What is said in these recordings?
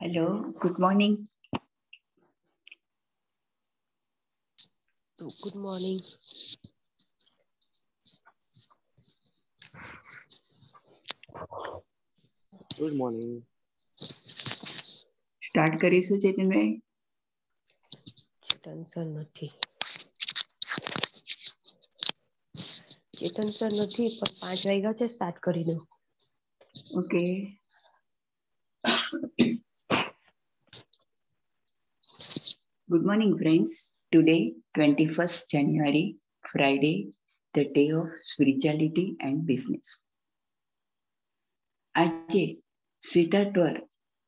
Hello, good morning. Good morning. Good morning start કરીશું ચેતનભાઈ ચેતન sir નથી ચેતન સર નથી પણ પાંચ વાગ્યા છે સ્ટાર્ટ કરી દો okay Good morning, friends. Today, 21st January, Friday, the day of spirituality and business. આજે સિદ્ધાર્થવર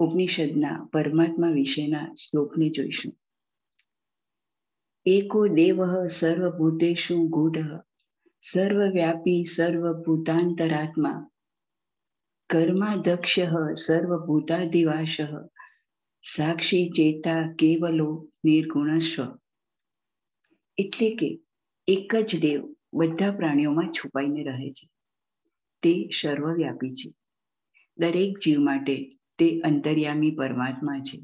ઉપનિષદના પરમાત્મા વિશેના શ્લોકને જોઈશું એકો દેવ સર્વભૂતેષુ ગૂઢ સર્વવ્યાપી સર્વભૂતાંતરાત્મા કર્માધક્ષ સર્વભૂતાધિવાસ સાક્ષી ચેતા કેવલો નિર્ગુણસ્વ. એટલે કે એક જ દેવ બધા પ્રાણીઓમાં છુપાઈને રહે છે. તે સર્વવ્યાપી છે. દરેક જીવ માટે તે અંતર્યામી પરમાત્મા છે.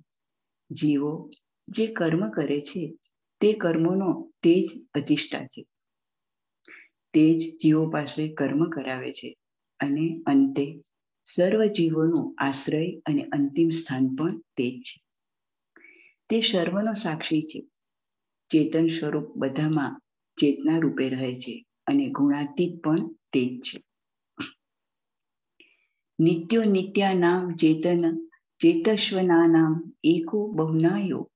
જીવો જે કર્મ કરે છે, તે કર્મોનો તે જ અધિષ્ઠા છે. તે જ જીવો પાસે કર્મ કરાવે છે અને અંતે સર્વ જીવોનો આશ્રય અને અંતિમ સ્થાન પણ તે જ છે. તે સર્વનો સાક્ષી છે. ચેતન સ્વરૂપ બધામાં ચેતના રૂપે રહે છે અને ગુણાતીત પણ તે જ છે. નિત્યો નિત્યા નામ ચેતન ચેતસ્વના નામ એકો બહુનાયો,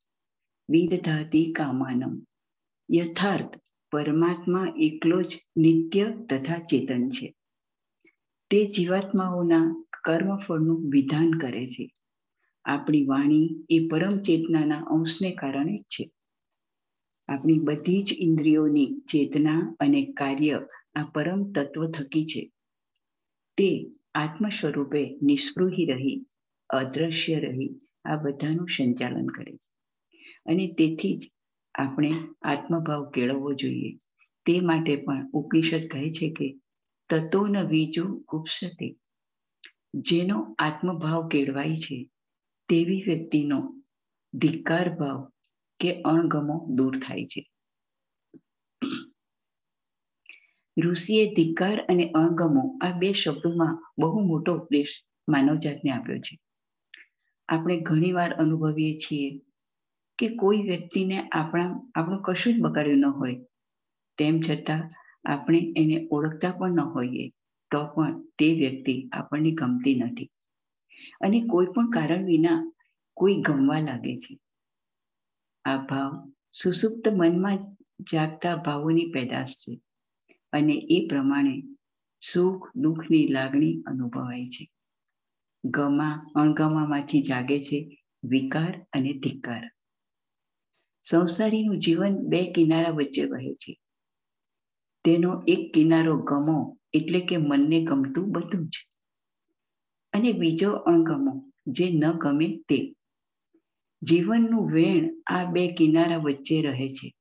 વિદધાતી કામાનમ. યથાર્થ પરમાત્મા એકલો જ નિત્ય તથા ચેતન છે. તે જીવાત્માઓના કર્મફળનું વિધાન કરે છે. આપણી વાણી એ પરમ ચેતનાના અંશને કારણે જ છે. આપણી બધી જ ઇન્દ્રિયોની ચેતના અને કાર્ય આ પરમ તત્વ થકી છે. તે આત્મ સ્વરૂપે નિસ્પૃહી રહી, અદ્રશ્ય રહી, આ બધાનું સંચાલન કરે છે. અને તેથી જ આપણે આત્મભાવ કેળવવો જોઈએ. તે માટે પણ ઉપનિષદ કહે છે કે તત્વો ન બીજું ગુપ્સતે જેનો આત્મભાવ કેળવાય છે, તેવી વ્યક્તિનો ધિક્કાર ભાવ કે અણગમો દૂર થાય છે. ઋષિએ ધિક્કાર અને અણગમો આ બે શબ્દોમાં બહુ મોટો ઉપદેશ માનવજાતને આપ્યો છે. આપણે ઘણીવાર અનુભવીએ છીએ કે કોઈ વ્યક્તિને આપણા, આપણું કશું જ બગાડ્યું ન હોય. તેમ છતાં આપણે એને ઓળખતા પણ ન હોઈએ, તો પણ તે વ્યક્તિ આપણને ગમતી નથી. અને કોઈ પણ કારણ વિના કોઈ ગમવા લાગે છે. આ ભાવ સુસુપ્ત મનમાં જાગતા ભાવોની પેદાશ છે. અને એ પ્રમાણે સુખ, દુઃખની લાગણી અનુભવાય છે. ગમા, અણગમામાંથી જાગે છે વિકાર અને ધિક્કાર. સંસારીનું જીવન બે કિનારા વચ્ચે વહે છે. તેનો એક કિનારો ગમો એટલે કે મનને ગમતું બધું જ. અને બીજો અણગમો જે ન ગમે તે. જીવનનું વેણ આ બે કિનારા વચ્ચે રહે છે.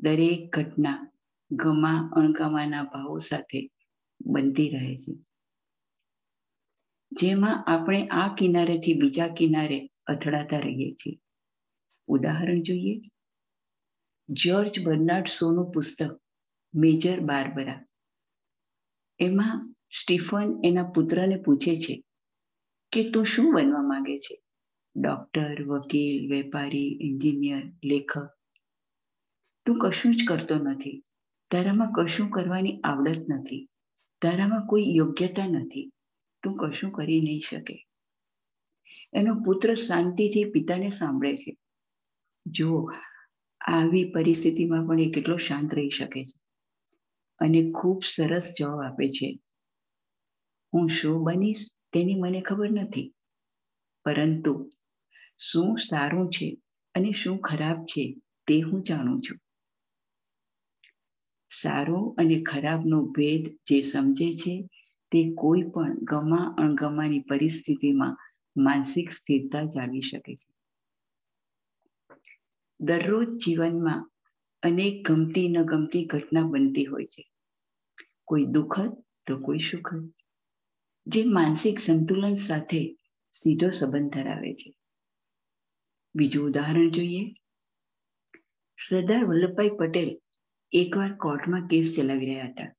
દરેક ઘટના ગમા અણગમાના ભાવો સાથે બનતી રહે છે. જેમાં આપણે આ કિનારેથી બીજા કિનારે અથડાતા રહીએ છીએ. ઉદાહરણ જોઈએ. જ્યોર્જ બર્નાર્ડ સોનું પુસ્તક મેજર બારબરા. એમાં સ્ટીફન એના પુત્રને પૂછે છે કે તું શું બનવા માંગે છે? ડોક્ટર, વકીલ, વેપારી, એન્જિનિયર, લેખક. તું કશું જ કરતો નથી. તારામાં કશું કરવાની આવડત નથી. તારામાં કોઈ યોગ્યતા નથી. તું કશું કરી નહીં શકે. એનો પુત્ર શાંતિથી પિતાને સાંભળે છે. જો આવી પરિસ્થિતિમાં પણ એ કેટલો શાંત રહી શકે છે. અને ખૂબ સરસ જવાબ આપે છે. હું શું બનીશ તેની મને ખબર નથી. પરંતુ શું સારું છે અને શું ખરાબ છે તે હું જાણું છું. સારું અને ખરાબનો ભેદ જે સમજે છે તે કોઈ પણ ગમા અણગમાની પરિસ્થિતિમાં માનસિક સ્થિરતા જાળવી શકે છે. દરરોજ જીવનમાં અનેક ગમતી ન ગમતી ઘટના બનતી હોય છે. કોઈ દુઃખદ તો કોઈ સુખદ જે માનસિક સંતુલન સાથે સીધો સંબંધ ધરાવે છે. બીજું ઉદાહરણ જોઈએ. સરદાર વલ્લભભાઈ પટેલ એકવાર કોર્ટમાં કેસ ચલાવી રહ્યા હતા.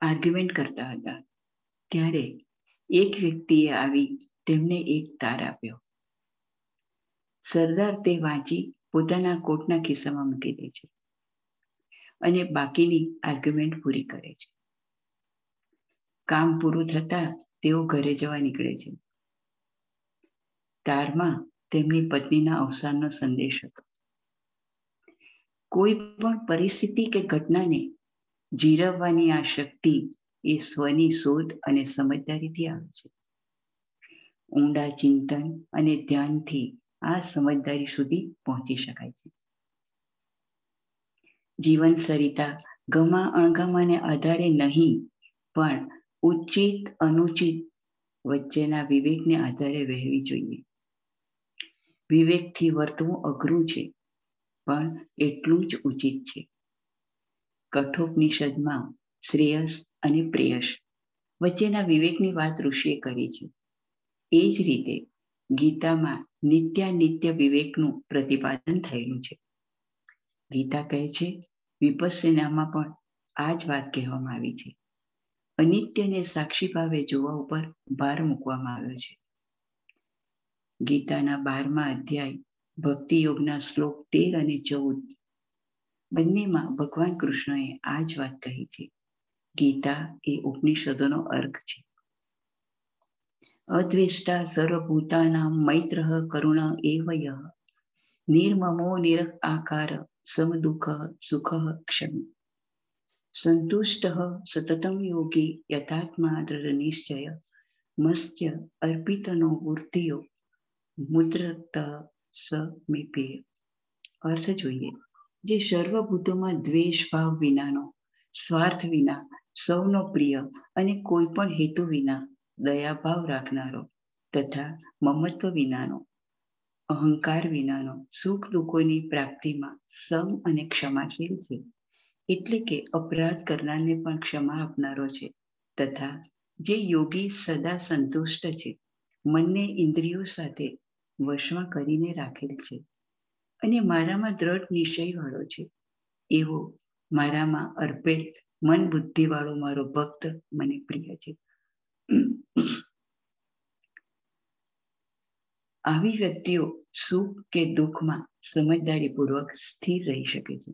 આર્ગ્યુમેન્ટ કરતા હતા. ત્યારે એક વ્યક્તિએ આવી તેમને એક તાર આપ્યો. સરદાર તે વાંચી પોતાના કોટના ખિસ્સામાં મૂકી દે છે. અને બાકીની આર્ગ્યુમેન્ટ પૂરી કરે છે. કામ પૂરું થતા તેઓ ઘરે જવા નીકળે છે. તારમાં તેમની પત્નીના અવસાનનો સંદેશ હતો. કોઈ પણ પરિસ્થિતિ કે ઘટનાને જીરવવાની આ શક્તિ એ સ્વની શોધ અને સમજદારીથી આવે છે. ઊંડા ચિંતન અને ધ્યાનથી આ સમજદારી સુધી પહોંચી શકાય છે. જીવન સરિતા ગમા અણગમાને આધારે નહીં, પણ ઉચિત અનુચિત વચ્ચેના વિવેકને આધારે વહેવી જોઈએ. વિવેકથી વર્તવું અઘરું છે, પણ એટલું જ ઉચિત છે. કઠોપનિષદમાં શ્રેયસ અને પ્રેયસ વચ્ચેના વિવેકની વાત ઋષિએ કરી છે. એ જ રીતે ગીતામાં નિત્યાનિત્ય વિવેકનું પ્રતિપાદન થયેલું છે. ગીતા કહે છે, વિપસ્યનામાં પણ આ જ વાત કહેવામાં આવી છે. અનિત્યને સાક્ષી ભાવે જોવા ઉપર ભાર મૂકવામાં આવ્યો છે. ગીતાના બારમા અધ્યાય ભક્તિ યોગના શ્લોક તેર અને ચૌદ, બંનેમાં ભગવાન કૃષ્ણએ આ જ વાત કહી છે. ગીતા એ ઉપનિષદોનો અર્ક છે. અદ્વેષ્ટા સર્વભૂતાના મૈત્ર કરુણ એવય નિર્મમો નિર આકાર સમદુઃખ સુખ ક્ષમી સંતુષ્ટ સતતમ યોગી યથાત્મા દ્રઢ નિશ્ચય મત્સ્ય અર્પિતનો મૂર્તિઓ મુદ્રત સમીપે અર્થ જોઈએ। જે સર્વભૂતોમાં દ્વેષ, ભાવ વિનાનો, સ્વાર્થ વિના, સૌનો પ્રિય અને કોઈ પણ હેતુ વિના દયાભાવ રાખનારો તથા મમત્વ વિનાનો, અહંકાર વિનાનો, સુખ દુઃખોની પ્રાપ્તિમાં સમ અને ક્ષમાશીલ છે. એટલે કે અપરાધ કરનારને પણ ક્ષમા આપનારો છે તથા જે યોગી સદા સંતુષ્ટ છે, મનને ઇન્દ્રિયો સાથે વશમાં કરીને રાખેલ છે. અને મારામાં દ્રઢ નિશ્ચય વાળો છે. એવો મારામાં અર્પેલ મન બુદ્ધિ વાળો મારો ભક્ત મને પ્રિય છે. આવી વ્યક્તિઓ સુખ કે દુઃખમાં સમજદારીપૂર્વક સ્થિર રહી શકે છે.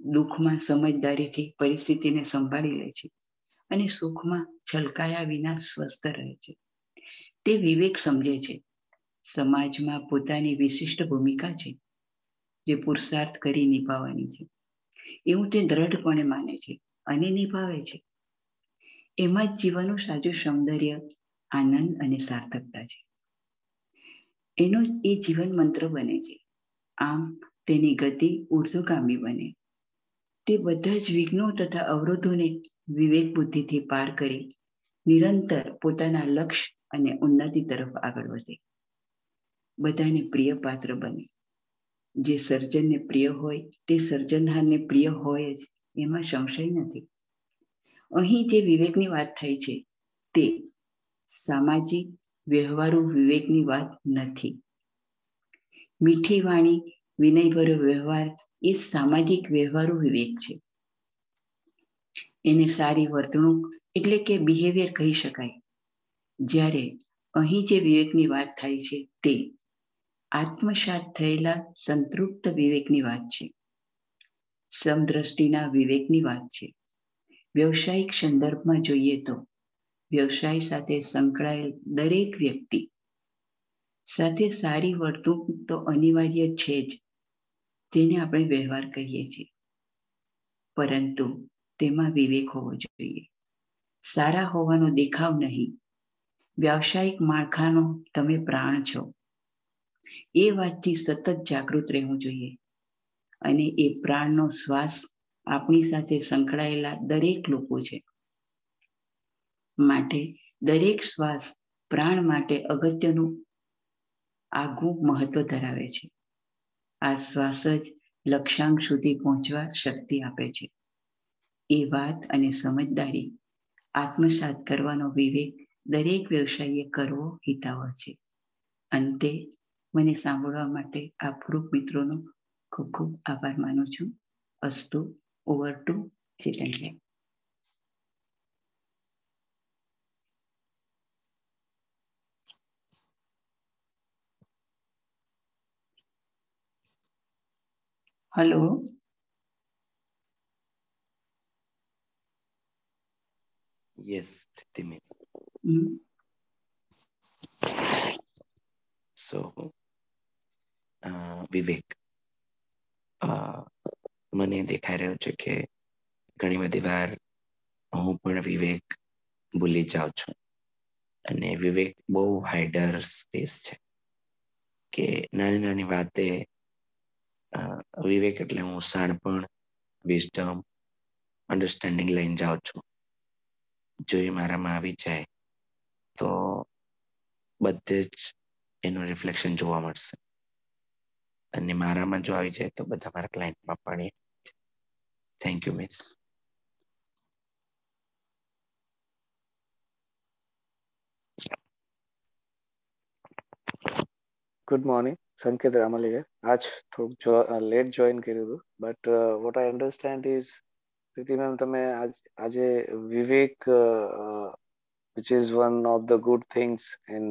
દુઃખમાં સમજદારીથી પરિસ્થિતિને સંભાળી લે છે અને સુખમાં છલકાયા વિના સ્વસ્થ રહે છે. તે વિવેક સમજે છે. સમાજમાં પોતાની વિશિષ્ટ ભૂમિકા છે, જે પુરુષાર્થ કરી નિભાવવાની છે. એવું તે દ્રઢપણે માને છે અને નિભાવે છે. એમાં જ જીવનનું સાચું સૌંદર્ય, આનંદ અને સાર્થકતા છે. એનો એ જીવન મંત્ર બને છે. આમ તેની ગતિ ઉર્ધ્વગામી બને. તે બધા જ વિઘ્નો તથા અવરોધોને વિવેક બુદ્ધિથી પાર કરી નિરંતર પોતાના લક્ષ્ય અને ઉન્નતિ તરફ આગળ વધે. બધાને પ્રિય પાત્ર બને. જે સર્જનને પ્રિય હોય, તે સર્જનહારને પ્રિય હોય જ, એમાં સંશય નથી. અહીં જે વિવેકની વાત થઈ છે, તે સામાજિક વ્યવહારુ વિવેકની વાત નથી. મીઠી વાણી, વિનયભર્યો વ્યવહાર એ સામાજિક વ્યવહારુ વિવેક છે. એને સારી વર્તણૂક એટલે કે બિહેવિયર કહી શકાય. જ્યારે અહીં જે વિવેકની વાત થાય છે તે આત્મસાત થયેલા સંતૃપ્ત વિવેકની વાત છે. સમદ્રષ્ટિના વિવેકની વાત છે. વ્યવસાયિક સંદર્ભમાં જોઈએ તો વ્યવસાય સાથે સંકળાયેલ દરેક વ્યક્તિ સાથે સારી વર્તણૂક તો અનિવાર્ય છે જ, જેને આપણે વ્યવહાર કહીએ છીએ. પરંતુ તેમાં વિવેક હોવો જોઈએ. સારા હોવાનો દેખાવ નહીં. વ્યાવસાયિક માળખાનો તમે પ્રાણ છો. એ વાતથી સતત જાગૃત રહેવું જોઈએ. અને એ પ્રાણનો શ્વાસ આપણી સાથે સંકળાયેલા દરેક લોકો છે. માટે, દરેક શ્વાસ પ્રાણ માટે અગત્યનું આગવું મહત્વ ધરાવે છે. આ શ્વાસ જ લક્ષ્યાંક સુધી પહોંચવા શક્તિ આપે છે. એ વાત અને સમજદારી, આત્મસાત કરવાનો વિવેક દરેક વ્યવસાયીએ કરવો હિતાવહ છે. અંતે, મને સાંભળવા માટે આ ગ્રુપ મિત્રોનો ખૂબ ખૂબ આભાર માનું છું. અસ્તુ over to Chetanbhai hello. Yes Priti so Vivek મને દેખાઈ રહ્યો છે કે ઘણી બધી વાર હું પણ વિવેક ભૂલી જાઉં છું. અને વિવેક બહુ હાઈડર સ્પેસ છે. કે નાની નાની વાતે વિવેક એટલે હું શાણપણ વિઝડમ અન્ડરસ્ટેન્ડિંગ લઈને જાઉં છું જો એ મારામાં આવી જાય તો બધે જ એનું રિફ્લેક્શન જોવા મળશે અને મારામાં જો આવી જાય તો બધા મારા ક્લાયન્ટમાં પણ એ thank you miss good morning Sanket Ramli આજ થોડુંક લેટ જોઈન કર્યું હતું but what I understand is Priti ma'am તમે આજે Vivek which is one of the good things in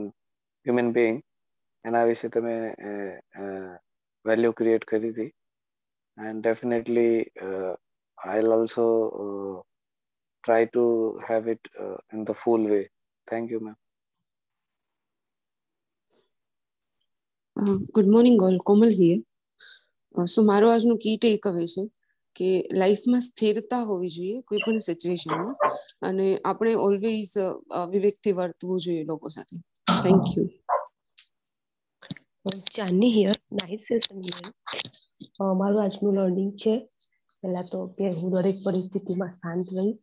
human being એના વિશે તમે વેલ્યુ ક્રિએટ કરી હતી. And definitely I also try to have it in the full way thank you you, good morning all Komal here so મારો આજનો કી tech અવે છે કે લાઈફમાં સ્થિરતા હોવી જોઈએ કોઈ પણ સિચ્યુએશનમાં અને આપણે ઓલવેઝ વિવેકથી વર્તવું જોઈએ લોકો સાથે. Thank you Chandni here nice session મારું આજનું લર્નિંગ છે. પહેલા તો કે હું દરેક પરિસ્થિતિમાં શાંત રહીશ.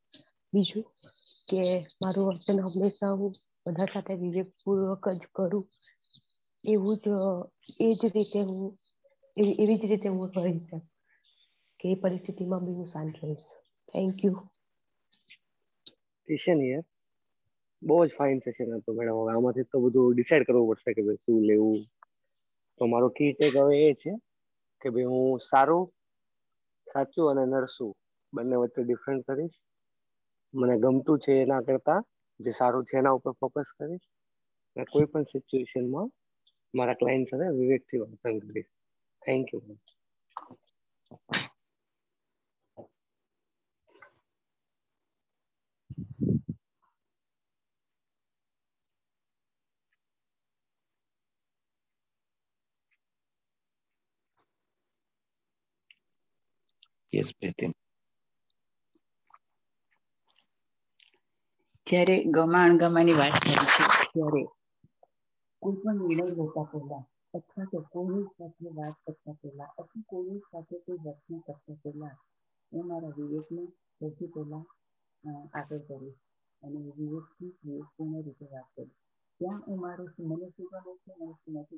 બીજું કે મારું વર્તન હંમેશા હું બધા સાથે વિવેકપૂર્વક જ કરું. એવું જ, એ જ રીતે હું એવી જ રીતે હું રહીશ કે એ પરિસ્થિતિમાં બી હું શાંત રહીશ. થેન્ક યુ કિશન યાર, બહુ જ ફાઇન સેશન હતું મેડમ. હવે આમાંથી તો બધું ડિસાઈડ કરવું પડશે કે ભાઈ શું લેવું. તો મારો કી ટેક હવે એ છે કે ભાઈ હું સારું, સાચું અને નરસું બંને વચ્ચે ડિફરન્ટ કરીશ. મને ગમતું છે એના કરતા, જે સારું છે એના ઉપર ફોકસ કરીશ. અને કોઈ પણ સિચ્યુએશનમાં મારા ક્લાયન્ટ સાથે વિવેકથી વર્તન કરીશ થેન્ક યુ યસ પ્રીતિમ જ્યારે ગમા અણગમાની વાત કરી છે ત્યારે કોઈ પણ નિર્ણય લેતા પહેલા અથવા તો કોઈની સાથે વાત કરતા પહેલા અથવા કોઈની સાથે કોઈ વર્તન કરતા પહેલા હું મારા વિવેકને સૌથી પહેલા આગળ કરીશ અને વિવેકથી વિવેકપૂર્ણ રીતે વાત કરીશ ત્યાં હું મારું મને શું ગમે છે મને શું નથી